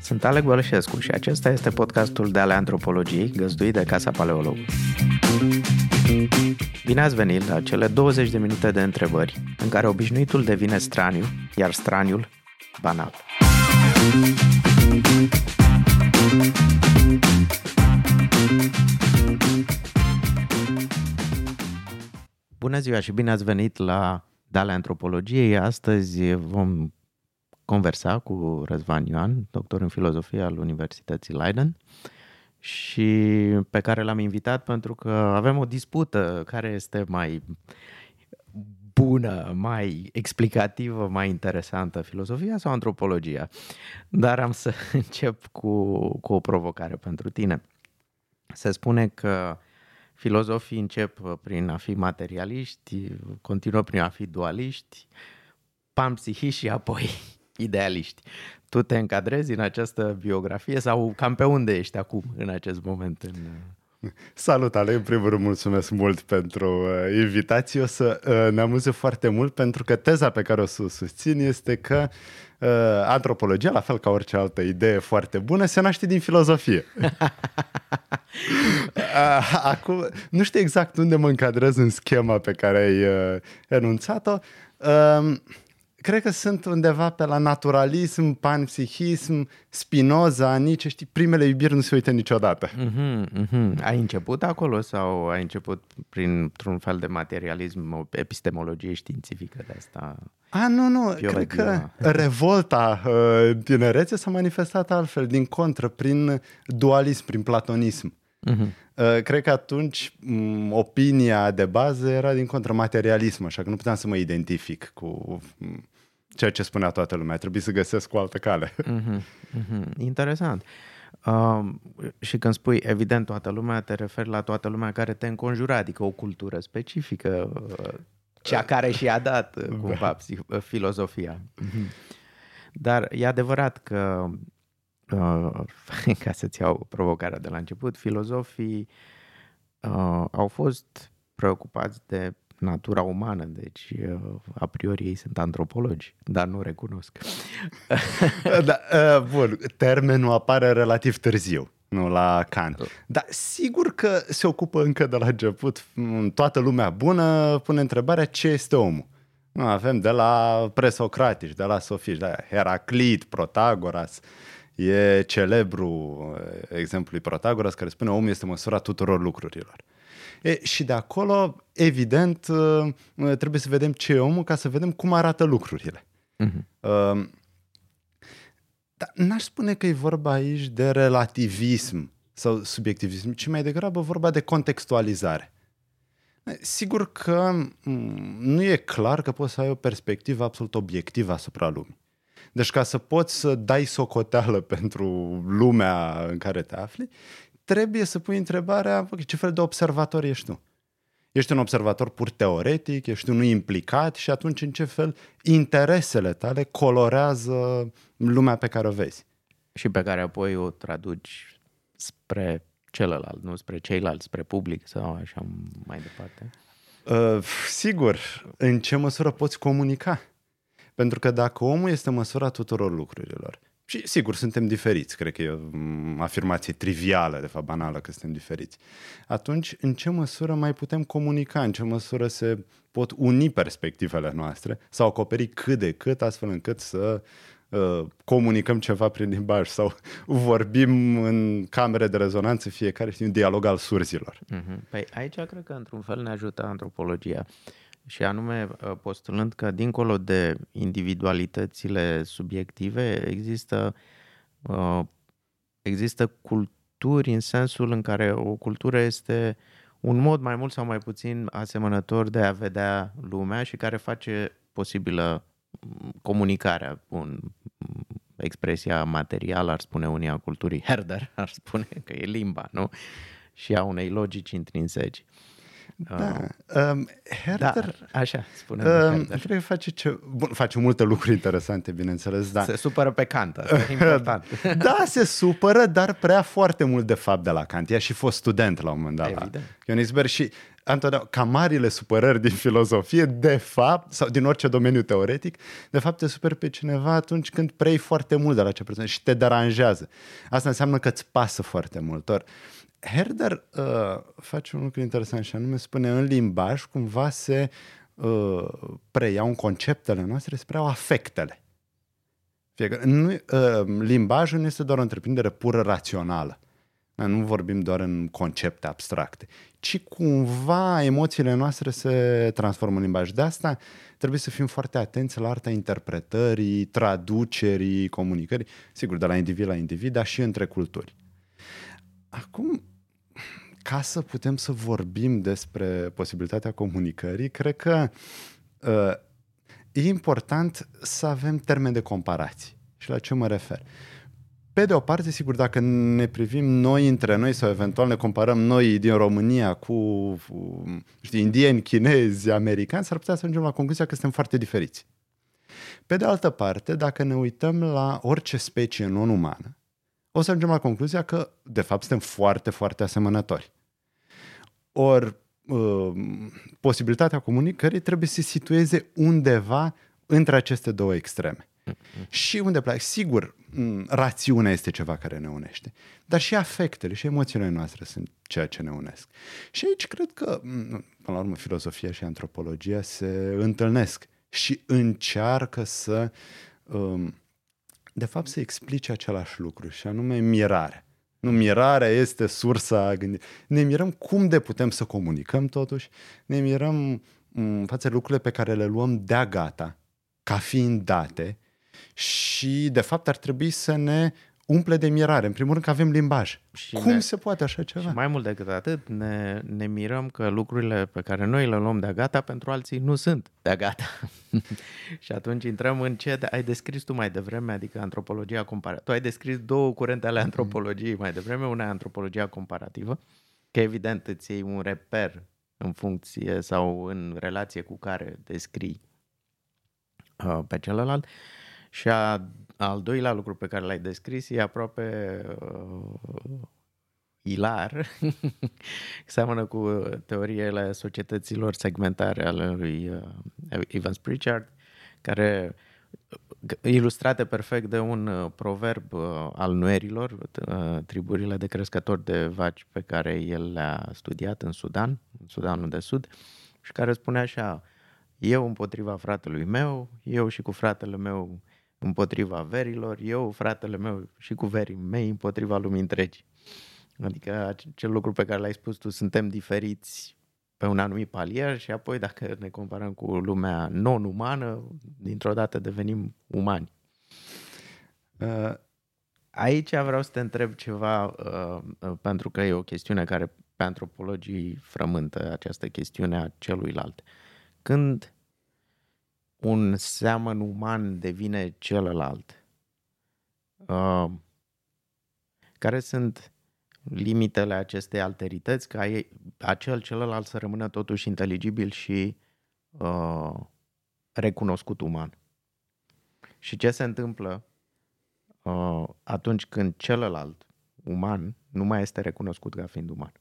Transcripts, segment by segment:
Sunt Alec Bălășescu și acesta este podcastul de ale antropologiei găzduit de Casa Paleolog. Bine ați venit la cele 20 de minute de întrebări în care obișnuitul devine straniu, iar straniul banal. Bună ziua și bine ați venit la Dale Antropologiei. Astăzi vom conversa cu Răzvan Ioan, doctor în filozofie al Universității Leiden și pe care l-am invitat pentru că avem o dispută care este mai bună, mai explicativă, mai interesantă, filozofia sau antropologia. Dar am să încep cu, cu o provocare pentru tine. Se spune că filozofii încep prin a fi materialiști, continuă prin a fi dualiști, panpsihiști și apoi idealiști. Tu te încadrezi în această biografie sau cam pe unde ești acum în acest moment? În... Salut, Ale! În primul rând, mulțumesc mult pentru uh, invitație. O să uh, ne amuze foarte mult pentru că teza pe care o să o susțin este că uh, antropologia, la fel ca orice altă idee foarte bună, se naște din filozofie. uh, acum, nu știu exact unde mă încadrez în schema pe care ai uh, enunțat-o. Uh, cred că sunt undeva pe la naturalism, panpsihism, Spinoza, nici știi, primele iubiri nu se uită niciodată. Mm-hmm, mm-hmm. Ai început acolo sau ai început printr-un fel de materialism, o epistemologie științifică de asta? A, nu, nu, cred că revolta uh, tinerețe s-a manifestat altfel, din contră, prin dualism, prin platonism. Uh-huh. Uh, cred că atunci m- opinia de bază era din contră materialism, așa că nu puteam să mă identific cu ceea ce spunea toată lumea. Trebuie să găsesc o altă cale. Mm-hmm, mm-hmm. Interesant. Uh, și când spui evident toată lumea, te referi la toată lumea care te înconjura, adică o cultură specifică, uh, cea care și-a dat uh, cumva uh, filozofia. Mm-hmm. Dar e adevărat că, uh, ca să-ți iau provocarea de la început, filozofii uh, au fost preocupați de natura umană, deci uh, a priori ei sunt antropologi, dar nu recunosc. da, uh, bun, termenul apare relativ târziu, nu la Kant. Dar sigur că se ocupă încă de la început, toată lumea bună pune întrebarea ce este omul. Nu, avem de la presocratici, de la sofiști, de la Heraclit, Protagoras, e celebru uh, exemplul Protagoras care spune omul este măsura tuturor lucrurilor. E, și de acolo, evident, uh, trebuie să vedem ce e omul ca să vedem cum arată lucrurile. Uh-huh. Uh, dar n-aș spune că e vorba aici de relativism sau subiectivism, ci mai degrabă vorba de contextualizare. Sigur că mm, nu e clar că poți să ai o perspectivă absolut obiectivă asupra lumii. Deci ca să poți să dai socoteală pentru lumea în care te afli, trebuie să pui întrebarea ce fel de observator ești tu. Ești un observator pur teoretic, ești unul implicat și atunci în ce fel interesele tale colorează lumea pe care o vezi. Și pe care apoi o traduci spre celălalt, nu spre ceilalți, spre public sau așa mai departe? Uh, sigur, în ce măsură poți comunica? Pentru că dacă omul este măsura tuturor lucrurilor, și sigur, suntem diferiți, cred că e o afirmație trivială, de fapt banală, că suntem diferiți. Atunci, în ce măsură mai putem comunica, în ce măsură se pot uni perspectivele noastre sau acoperi cât de cât, astfel încât să uh, comunicăm ceva prin limbaj sau vorbim în camere de rezonanță fiecare, știi, un dialog al surzilor. Uh-huh. Păi aici cred că într-un fel ne ajută antropologia. Și anume uh, postulând că dincolo de individualitățile subiective există, uh, există culturi în sensul în care o cultură este un mod mai mult sau mai puțin asemănător de a vedea lumea și care face posibilă mm, comunicarea, un, mm, expresia materială, ar spune unii a culturii, herder, ar spune că e limba, nu? Și a unei logici intrinseci. Da. Um, Herder, da, așa spune. Um, cred că face, ce, bun, face multe lucruri interesante, bineînțeles. Da. Se supără pe Kant, asta e important. da, se supără, dar prea foarte mult de fapt de la Kant. Ea și fost student la un moment dat Evident. la Königsberg și întotdeauna, ca marile supărări din filozofie, de fapt, sau din orice domeniu teoretic, de fapt te superi pe cineva atunci când prei foarte mult de la acea persoană și te deranjează. Asta înseamnă că îți pasă foarte mult. Or, Herder uh, face un lucru interesant și anume spune în limbaj cumva se uh, preiau conceptele noastre, se preiau afectele. Fiecare, nu, uh, limbajul nu este doar o întreprindere pură rațională. Nu vorbim doar în concepte abstracte, ci cumva emoțiile noastre se transformă în limbaj. De asta trebuie să fim foarte atenți la arta interpretării, traducerii, comunicării, sigur, de la individ la individ, dar și între culturi. Acum, ca să putem să vorbim despre posibilitatea comunicării, cred că uh, e important să avem termeni de comparație. Și la ce mă refer? Pe de o parte, sigur, dacă ne privim noi între noi sau eventual ne comparăm noi din România cu știi, indieni, chinezi, americani, s-ar putea să ajungem la concluzia că suntem foarte diferiți. Pe de altă parte, dacă ne uităm la orice specie non-umană, o să ajungem la concluzia că, de fapt, suntem foarte, foarte asemănători. Ori, uh, posibilitatea comunicării trebuie să se situeze undeva între aceste două extreme. Și unde plac, sigur, rațiunea este ceva care ne unește, dar și afectele și emoțiile noastre sunt ceea ce ne unesc. Și aici cred că, până la urmă, filosofia și antropologia se întâlnesc și încearcă să, um, de fapt, să explice același lucru, și anume mirare. Nu, mirarea este sursa gândirii. Ne mirăm cum de putem să comunicăm totuși, ne mirăm în față lucrurile pe care le luăm de-a gata, ca fiind date, și, de fapt, ar trebui să ne umple de mirare. În primul rând că avem limbaj. Și Cum ne, se poate așa ceva? Și mai mult decât atât, ne, ne mirăm că lucrurile pe care noi le luăm de gata pentru alții nu sunt de gata. și atunci intrăm în ce ai descris tu mai devreme, adică antropologia comparativă. Tu ai descris două curente ale antropologiei mai devreme, una e antropologia comparativă, că evident îți iei un reper în funcție sau în relație cu care descrii uh, pe celălalt. Și a, al doilea lucru pe care l-ai descris e aproape uh, ilar, seamănă cu teoriile societăților segmentare ale lui uh, Evans Pritchard, care uh, ilustrate perfect de un uh, proverb uh, al nuerilor, uh, triburile de crescători de vaci pe care el le-a studiat în Sudan, în Sudanul de Sud, și care spune așa, eu împotriva fratelui meu, eu și cu fratele meu împotriva verilor, eu, fratele meu și cu verii mei împotriva lumii întregi. Adică acel lucru pe care l-ai spus tu, suntem diferiți pe un anumit palier și apoi dacă ne comparăm cu lumea non-umană, dintr-o dată devenim umani. Uh, aici vreau să te întreb ceva, uh, uh, pentru că e o chestiune care pe antropologii frământă această chestiune a celuilalt. Când un seamăn uman devine celălalt. Uh, care sunt limitele acestei alterități ca acel celălalt să rămână totuși inteligibil și uh, recunoscut uman. Și ce se întâmplă uh, atunci când celălalt uman nu mai este recunoscut ca fiind uman?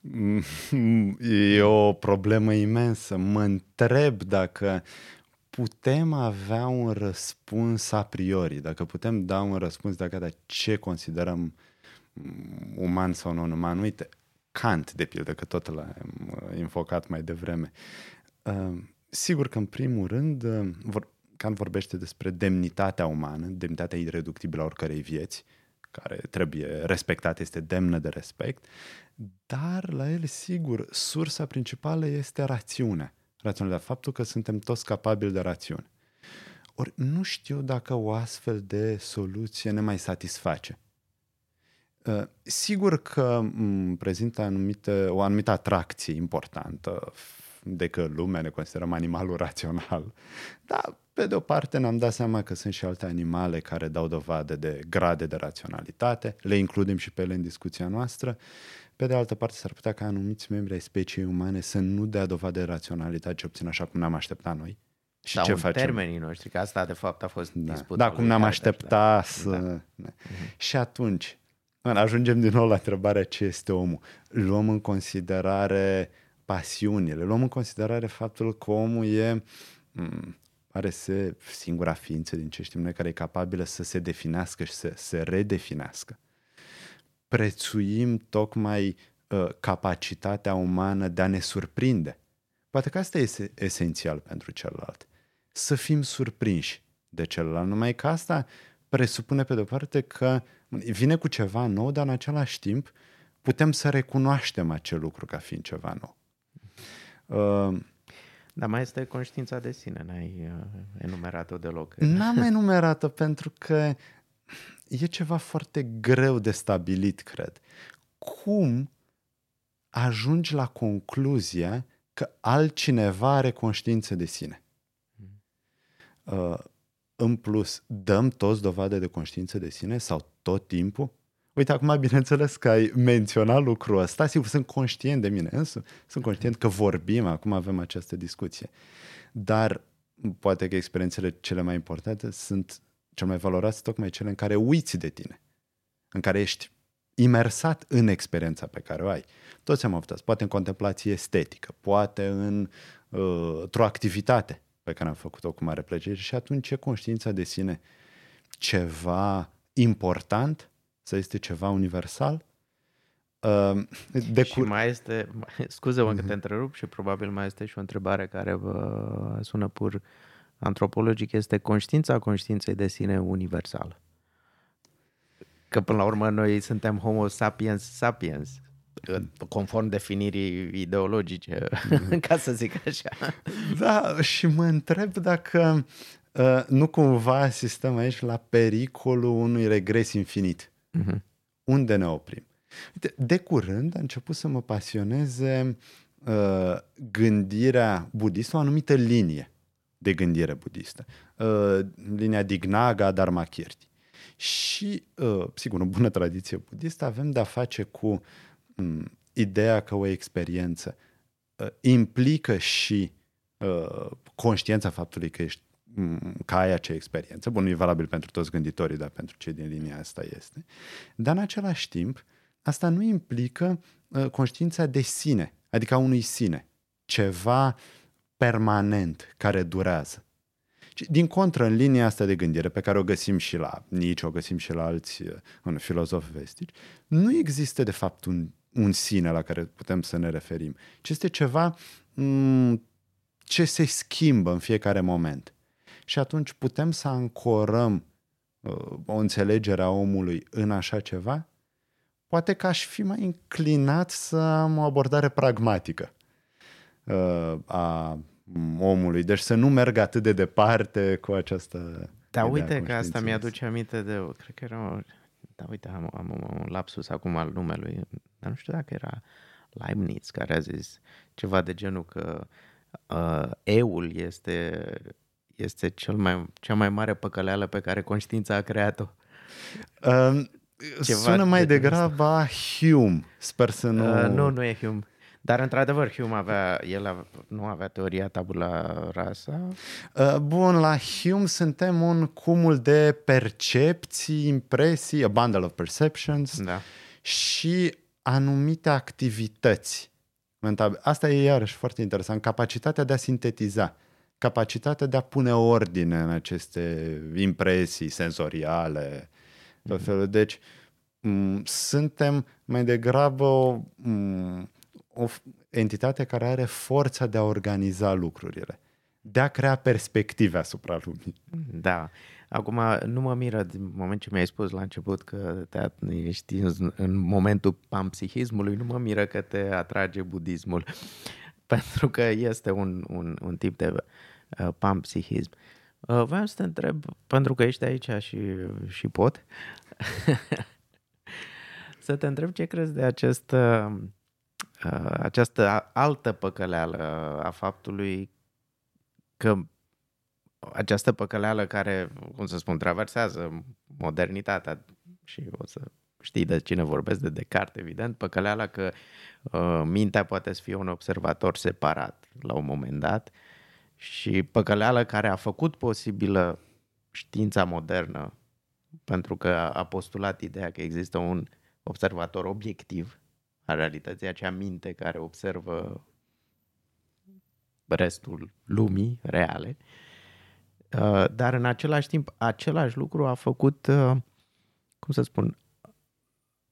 E o problemă imensă. Mă întreb dacă putem avea un răspuns a priori, dacă putem da un răspuns dacă de ce considerăm uman sau non-uman. Uite, Kant, de pildă, că tot l-am uh, invocat mai devreme. Uh, sigur că, în primul rând, uh, Kant vorbește despre demnitatea umană, demnitatea ireductibilă a oricărei vieți, care trebuie respectată, este demnă de respect, dar la el, sigur, sursa principală este rațiunea. Rațiunea, faptul că suntem toți capabili de rațiune. Ori nu știu dacă o astfel de soluție ne mai satisface. Uh, sigur că prezintă anumite, o anumită atracție importantă, de că lumea ne considerăm animalul rațional. Dar, pe de o parte, ne-am dat seama că sunt și alte animale care dau dovadă de grade de raționalitate, le includem și pe ele în discuția noastră. Pe de altă parte, s-ar putea ca anumiți membri ai speciei umane să nu dea dovadă de raționalitate ce obțin așa cum ne-am așteptat noi. Și da, ce facem? termenii noștri, că asta de fapt a fost da. disputa. Da, cum ne-am așteptat da. să... Da. Uh-huh. Și atunci, Ajungem din nou la întrebarea ce este omul. Luăm în considerare pasiunile, luăm în considerare faptul că omul e, pare să singura ființă din ce știm noi care e capabilă să se definească și să se redefinească. Prețuim tocmai uh, capacitatea umană de a ne surprinde. Poate că asta este esențial pentru celălalt. Să fim surprinși de celălalt. Numai că asta presupune pe de-o parte că vine cu ceva nou, dar în același timp putem să recunoaștem acel lucru ca fiind ceva nou. Uh, dar mai este conștiința de sine, n-ai uh, enumerat-o deloc. N-am enumerat-o pentru că e ceva foarte greu de stabilit, cred. Cum ajungi la concluzia că altcineva are conștiință de sine? Hmm. Uh, în plus, dăm toți dovadă de conștiință de sine sau tot timpul? Uite, acum, bineînțeles că ai menționat lucrul ăsta, sigur, sunt conștient de mine însă, sunt conștient că vorbim, acum avem această discuție. Dar poate că experiențele cele mai importante sunt cel mai valoroase tocmai cele în care uiți de tine, în care ești imersat în experiența pe care o ai. Toți am avut asta, poate în contemplație estetică, poate în, uh, într-o activitate pe care am făcut-o cu mare plăcere și atunci e conștiința de sine ceva important să este ceva universal? Uh, de și mai este, scuze-mă mm-hmm. că te mhm. întrerup și probabil mai este și o întrebare care vă sună pur antropologic, este conștiința conștiinței de sine universală. Că până la urmă noi suntem homo sapiens sapiens, conform definirii ideologice, mm-hmm. ca să zic așa. Da, și mă întreb dacă uh, nu cumva asistăm aici la pericolul unui regres infinit. Uh-huh. Unde ne oprim? Uite, de curând a început să mă pasioneze uh, gândirea budistă, o anumită linie de gândire budistă. Uh, linia Dignaga Dharmakirti. Și, uh, sigur, în bună tradiție budistă, avem de-a face cu um, ideea că o experiență uh, implică și uh, conștiința faptului că ești ca ai acea experiență. Bun, nu e valabil pentru toți gânditorii, dar pentru cei din linia asta este. Dar în același timp, asta nu implică uh, conștiința de sine, adică a unui sine, ceva permanent care durează. Din contră, în linia asta de gândire, pe care o găsim și la Nietzsche, o găsim și la alți uh, în filozofi vestici, nu există de fapt un, un sine la care putem să ne referim, ci este ceva m- mm, ce se schimbă în fiecare moment și atunci putem să ancorăm uh, o înțelegere a omului în așa ceva? Poate că aș fi mai inclinat să am o abordare pragmatică uh, a omului, deci să nu merg atât de departe cu această Da, uite că asta mi-aduce aminte de, cred că era, da, uite, am, am un lapsus acum al numelui, dar nu știu dacă era Leibniz care a zis ceva de genul că uh, eul este este cel mai, cea mai mare păcăleală pe care conștiința a creat-o? Uh, sună mai de degrabă a Hume. Sper să nu... Uh, nu, nu e Hume. Dar, într-adevăr, Hume avea, el avea, nu avea teoria tabula rasa? Uh, bun, la Hume suntem un cumul de percepții, impresii, a bundle of perceptions da. și anumite activități. Asta e iarăși foarte interesant, capacitatea de a sintetiza capacitatea de a pune ordine în aceste impresii senzoriale, tot mhm. felul. Deci, m- suntem mai degrabă o, m- o entitate care are forța de a organiza lucrurile, de a crea perspective asupra lumii. Da. Acum, nu mă miră din moment ce mi-ai spus la început că te ești în, în momentul pampsihismului, nu mă miră că te atrage budismul, pentru că este un, un, un tip de uh, pampsihism. Uh, vreau să te întreb, pentru că ești aici și, și pot, să te întreb ce crezi de acest, uh, această altă păcăleală a faptului că această păcăleală care, cum să spun, traversează modernitatea și o să știi de cine vorbesc, de Descartes, evident, păcăleala că uh, mintea poate să fie un observator separat la un moment dat și păcăleală care a făcut posibilă știința modernă pentru că a postulat ideea că există un observator obiectiv a realității, acea minte care observă restul lumii reale, uh, dar în același timp același lucru a făcut, uh, cum să spun,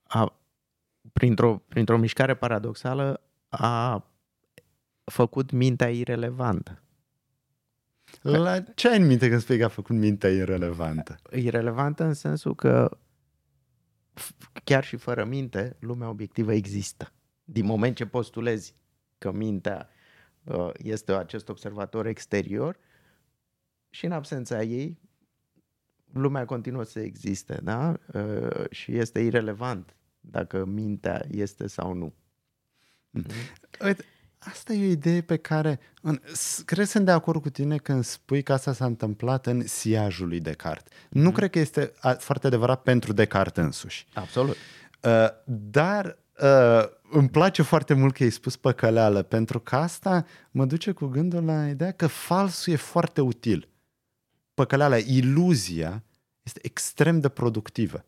a, printr-o, printr-o mișcare paradoxală a făcut mintea irelevantă. La ce ai în minte când spui că a făcut mintea irelevantă? Irelevantă în sensul că chiar și fără minte, lumea obiectivă există. Din moment ce postulezi că mintea uh, este acest observator exterior și în absența ei, lumea continuă să existe, da? Uh, și este irelevant dacă mintea este sau nu. Uite, Asta e o idee pe care... În, cred să sunt de acord cu tine când spui că asta s-a întâmplat în siajul lui Descartes. Nu mm. cred că este foarte adevărat pentru Descartes însuși. Absolut. Uh, dar uh, îmi place foarte mult că ai spus păcăleală, pentru că asta mă duce cu gândul la ideea că falsul e foarte util. Păcăleala, iluzia este extrem de productivă.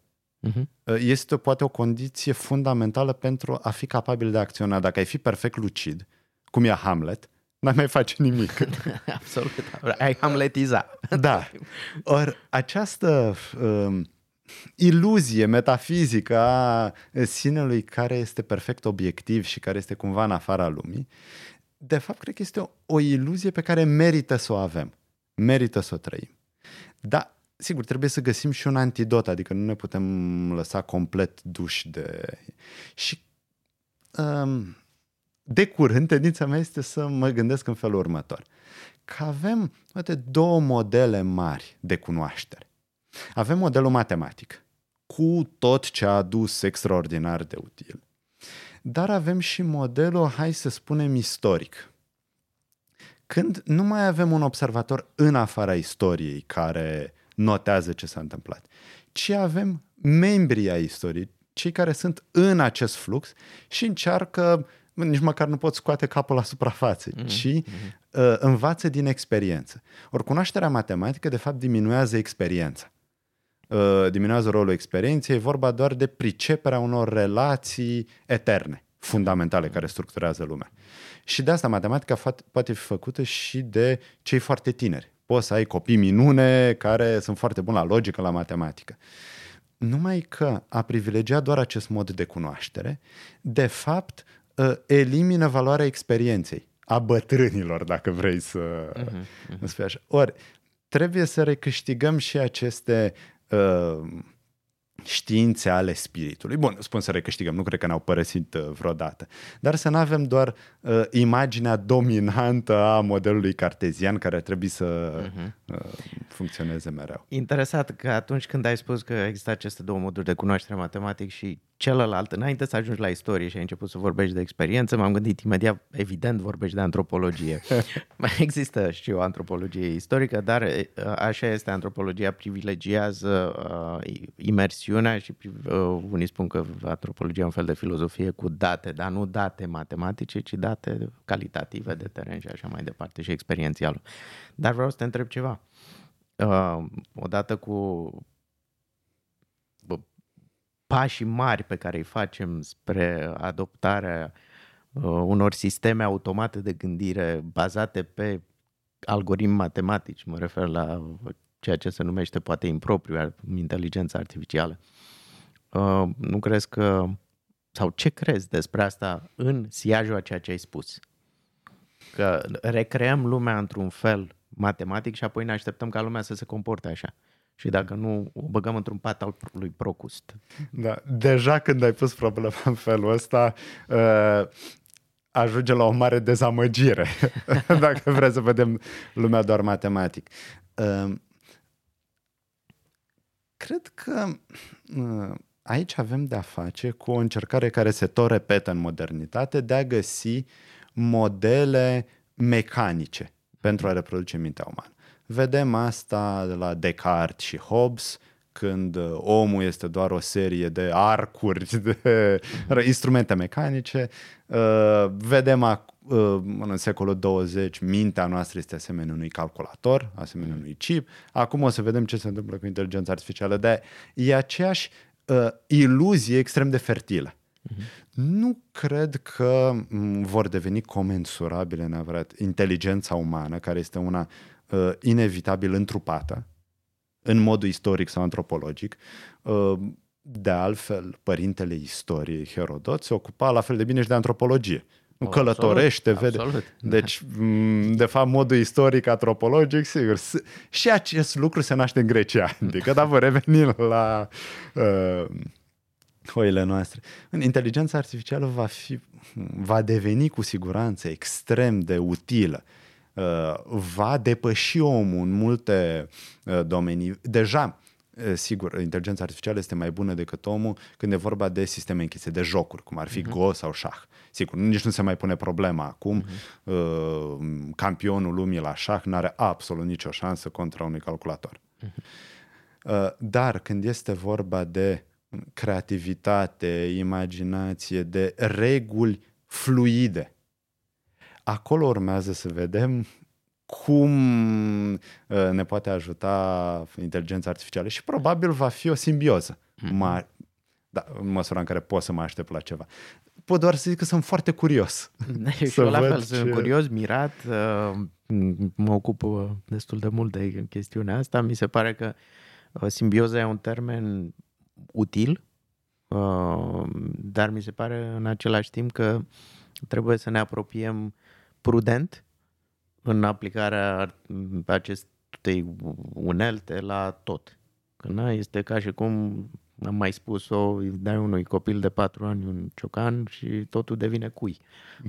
Uh-huh. Este poate o condiție fundamentală pentru a fi capabil de a acționa. Dacă ai fi perfect lucid, uh, cum e Hamlet, n-ai mai face nimic. Absolut. Ai hamletiza. da. Ori această uh, iluzie metafizică a sinelui care este perfect obiectiv și care este cumva în afara lumii, de fapt, cred că este o, o iluzie pe care merită să o avem. Merită să o trăim. Da, sigur, trebuie să găsim și un antidot, adică nu ne putem lăsa complet duși de... Și um, de curând, tendința mea este să mă gândesc în felul următor. Că avem poate, două modele mari de cunoaștere. Avem modelul matematic, cu tot ce a adus extraordinar de util. Dar avem și modelul, hai să spunem, istoric. Când nu mai avem un observator în afara istoriei care notează ce s-a întâmplat, ci avem membrii ai istoriei, cei care sunt în acest flux și încearcă nici măcar nu poți scoate capul la suprafață, mm-hmm. ci uh, învață din experiență. Ori cunoașterea matematică, de fapt, diminuează experiența. Uh, diminuează rolul experienței, e vorba doar de priceperea unor relații eterne, fundamentale, care structurează lumea. Și de asta matematica poate fi făcută și de cei foarte tineri. Poți să ai copii minune care sunt foarte buni la logică, la matematică. Numai că a privilegia doar acest mod de cunoaștere, de fapt, uh, elimină valoarea experienței a bătrânilor, dacă vrei să uh-huh, uh-huh. spui așa. Ori, trebuie să recâștigăm și aceste uh, științe ale spiritului. Bun, spun să recâștigăm, nu cred că ne-au părăsit uh, vreodată. Dar să nu avem doar uh, imaginea dominantă a modelului cartezian care trebuie să uh-huh. uh, funcționeze mereu. Interesat că atunci când ai spus că există aceste două moduri de cunoaștere matematic și celălalt, înainte să ajungi la istorie și ai început să vorbești de experiență, m-am gândit imediat, evident, vorbești de antropologie. Mai există și o antropologie istorică, dar așa este, antropologia privilegiază uh, imersiunea și uh, unii spun că antropologia e un fel de filozofie cu date, dar nu date matematice, ci date calitative de teren și așa mai departe și experiențial. Dar vreau să te întreb ceva. Uh, odată cu pașii mari pe care îi facem spre adoptarea uh, unor sisteme automate de gândire bazate pe algoritmi matematici, mă refer la ceea ce se numește poate impropriu inteligența artificială. Uh, nu crezi că, sau ce crezi despre asta în siajul a ceea ce ai spus? Că recreăm lumea într-un fel matematic și apoi ne așteptăm ca lumea să se comporte așa. Și dacă nu, o băgăm într-un pat al lui Procust. Da, deja când ai pus problema în felul ăsta, uh, ajunge la o mare dezamăgire, dacă vrei să vedem lumea doar matematic. Uh, cred că uh, aici avem de-a face cu o încercare care se tot repetă în modernitate de a găsi modele mecanice pentru a reproduce mintea umană. Vedem asta de la Descartes și Hobbes, când uh, omul este doar o serie de arcuri, de instrumente mecanice. Uh, vedem uh, în secolul 20 mintea noastră este asemenea unui calculator, asemenea unui chip. Acum o să vedem ce se întâmplă cu inteligența artificială. De e aceeași uh, iluzie extrem de fertilă. Uh-huh. Nu cred că m, vor deveni comensurabile neapărat inteligența umană, care este una uh, inevitabil întrupată, în modul istoric sau antropologic. Uh, de altfel, părintele istoriei Herodot se ocupa la fel de bine și de antropologie. Nu oh, călătorește, absolut, vede. Absolut. Deci, de fapt, modul istoric, antropologic, sigur. Și acest lucru se naște în Grecia. Adică, dar vă revenim la uh, hoile noastre. Inteligența artificială va, fi, va deveni cu siguranță extrem de utilă. Uh, va depăși omul în multe uh, domenii. Deja, sigur, inteligența artificială este mai bună decât omul când e vorba de sisteme închise, de jocuri, cum ar fi uh-huh. Go sau șah. Sigur, nici nu se mai pune problema acum. Uh-huh. Uh, campionul lumii la șah nu are absolut nicio șansă contra unui calculator. Uh-huh. Uh, dar când este vorba de creativitate, imaginație, de reguli fluide, acolo urmează să vedem cum uh, ne poate ajuta inteligența artificială și probabil va fi o simbioză. Mm-hmm. Ma- da, în măsura în care pot să mă aștept la ceva. Pot doar să zic că sunt foarte curios. și eu la fel ce... sunt curios, mirat, uh, mă ocup uh, destul de mult de chestiunea asta. Mi se pare că simbioza e un termen util, dar mi se pare în același timp că trebuie să ne apropiem prudent în aplicarea acestei unelte la tot. Că na, este ca și cum am mai spus-o, îi dai unui copil de patru ani un ciocan și totul devine cui.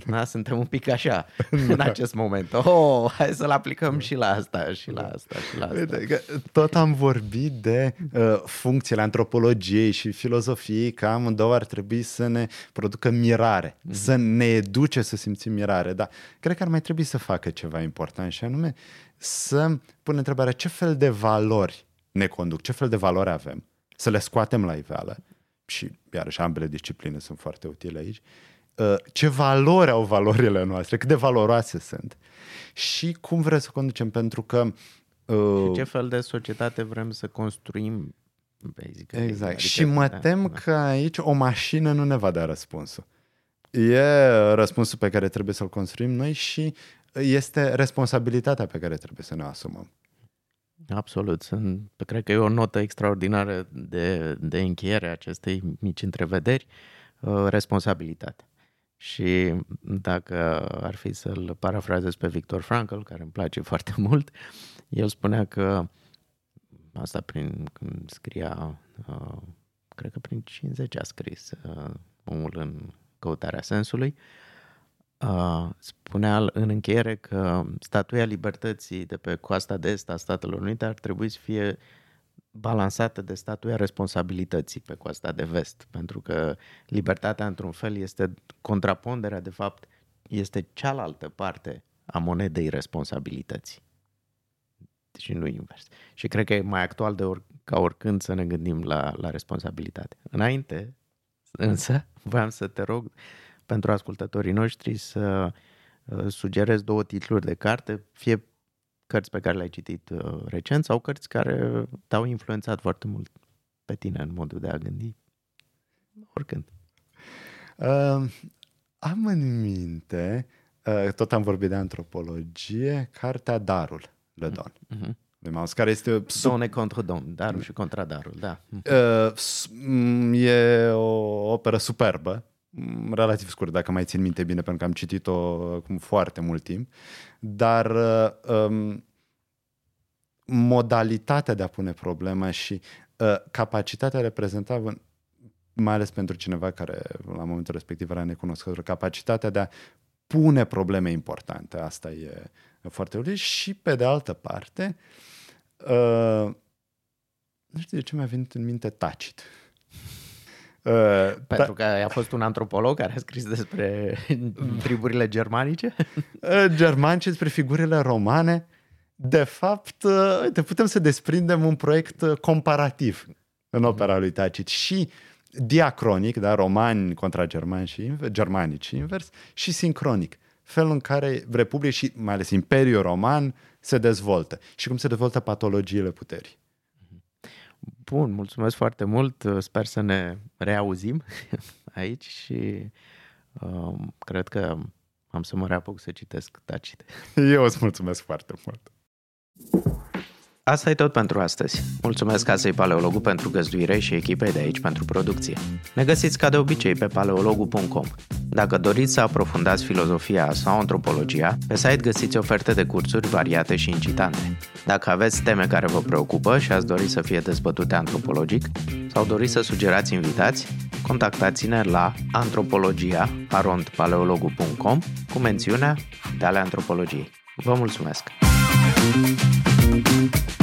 Da, suntem un pic așa în acest moment. Oh, hai să-l aplicăm și la asta, și la asta, și la asta. Uite, că tot am vorbit de uh, funcțiile antropologiei și filozofiei, că amândouă ar trebui să ne producă mirare, mm-hmm. să ne educe să simțim mirare. Dar cred că ar mai trebui să facă ceva important și anume să pune întrebarea ce fel de valori ne conduc, ce fel de valori avem să le scoatem la iveală și iarăși ambele discipline sunt foarte utile aici, uh, ce valori au valorile noastre, cât de valoroase sunt și cum vrem să conducem, pentru că... Uh, și ce fel de societate vrem să construim basic. Exact. Adică, și mă da, tem da. că aici o mașină nu ne va da răspunsul. E răspunsul pe care trebuie să-l construim noi și este responsabilitatea pe care trebuie să ne asumăm. Absolut. Sunt, cred că e o notă extraordinară de, de încheiere a acestei mici întrevederi, uh, responsabilitate. Și dacă ar fi să-l parafrazez pe Victor Frankl, care îmi place foarte mult, el spunea că asta prin când scria, uh, cred că prin 50 a scris uh, omul în căutarea sensului, Uh, spunea în încheiere că statuia libertății de pe coasta de est a Statelor Unite ar trebui să fie balansată de statuia responsabilității pe coasta de vest, pentru că libertatea, într-un fel, este contraponderea, de fapt, este cealaltă parte a monedei responsabilității. Și nu invers. Și cred că e mai actual de or, ca oricând să ne gândim la, la responsabilitate. Înainte, însă, voiam să te rog pentru ascultătorii noștri să uh, sugerez două titluri de carte, fie cărți pe care le-ai citit uh, recent sau cărți care te-au influențat foarte mult pe tine în modul de a gândi, oricând. Uh, am în minte, uh, tot am vorbit de antropologie, cartea Darul, Le Don. Mm-hmm. Maus, care este... Sub... Don e contra don, darul și contra darul, da. Uh, e o operă superbă, Mm, relativ scurt, dacă mai țin minte bine, pentru că am citit-o acum foarte mult timp, dar um, modalitatea de a pune problema și uh, capacitatea reprezentată, mai ales pentru cineva care la momentul respectiv era necunoscător, capacitatea de a pune probleme importante, asta e foarte util și pe de altă parte, uh, nu știu de ce mi-a venit în minte Tacit. Uh, Pentru că a fost un antropolog care a scris despre triburile germanice? Uh, germanice, despre figurile romane. De fapt, uh, uite, putem să desprindem un proiect uh, comparativ în opera lui Tacit și diacronic, da, romani contra germani și invers, germanici și invers, și sincronic. Felul în care Republica și mai ales Imperiul Roman se dezvoltă și cum se dezvoltă patologiile puterii. Bun, mulțumesc foarte mult. Sper să ne reauzim aici și uh, cred că am să mă reapuc să citesc Tacite. Eu îți mulțumesc foarte mult. Asta e tot pentru astăzi. Mulțumesc Casei Paleologu pentru găzduire și echipei de aici pentru producție. Ne găsiți ca de obicei pe paleologu.com. Dacă doriți să aprofundați filozofia sau antropologia, pe site găsiți oferte de cursuri variate și incitante. Dacă aveți teme care vă preocupă și ați dori să fie dezbătute antropologic sau doriți să sugerați invitați, contactați-ne la antropologia.paleologu.com cu mențiunea de ale antropologiei. Vă mulțumesc! Thank you.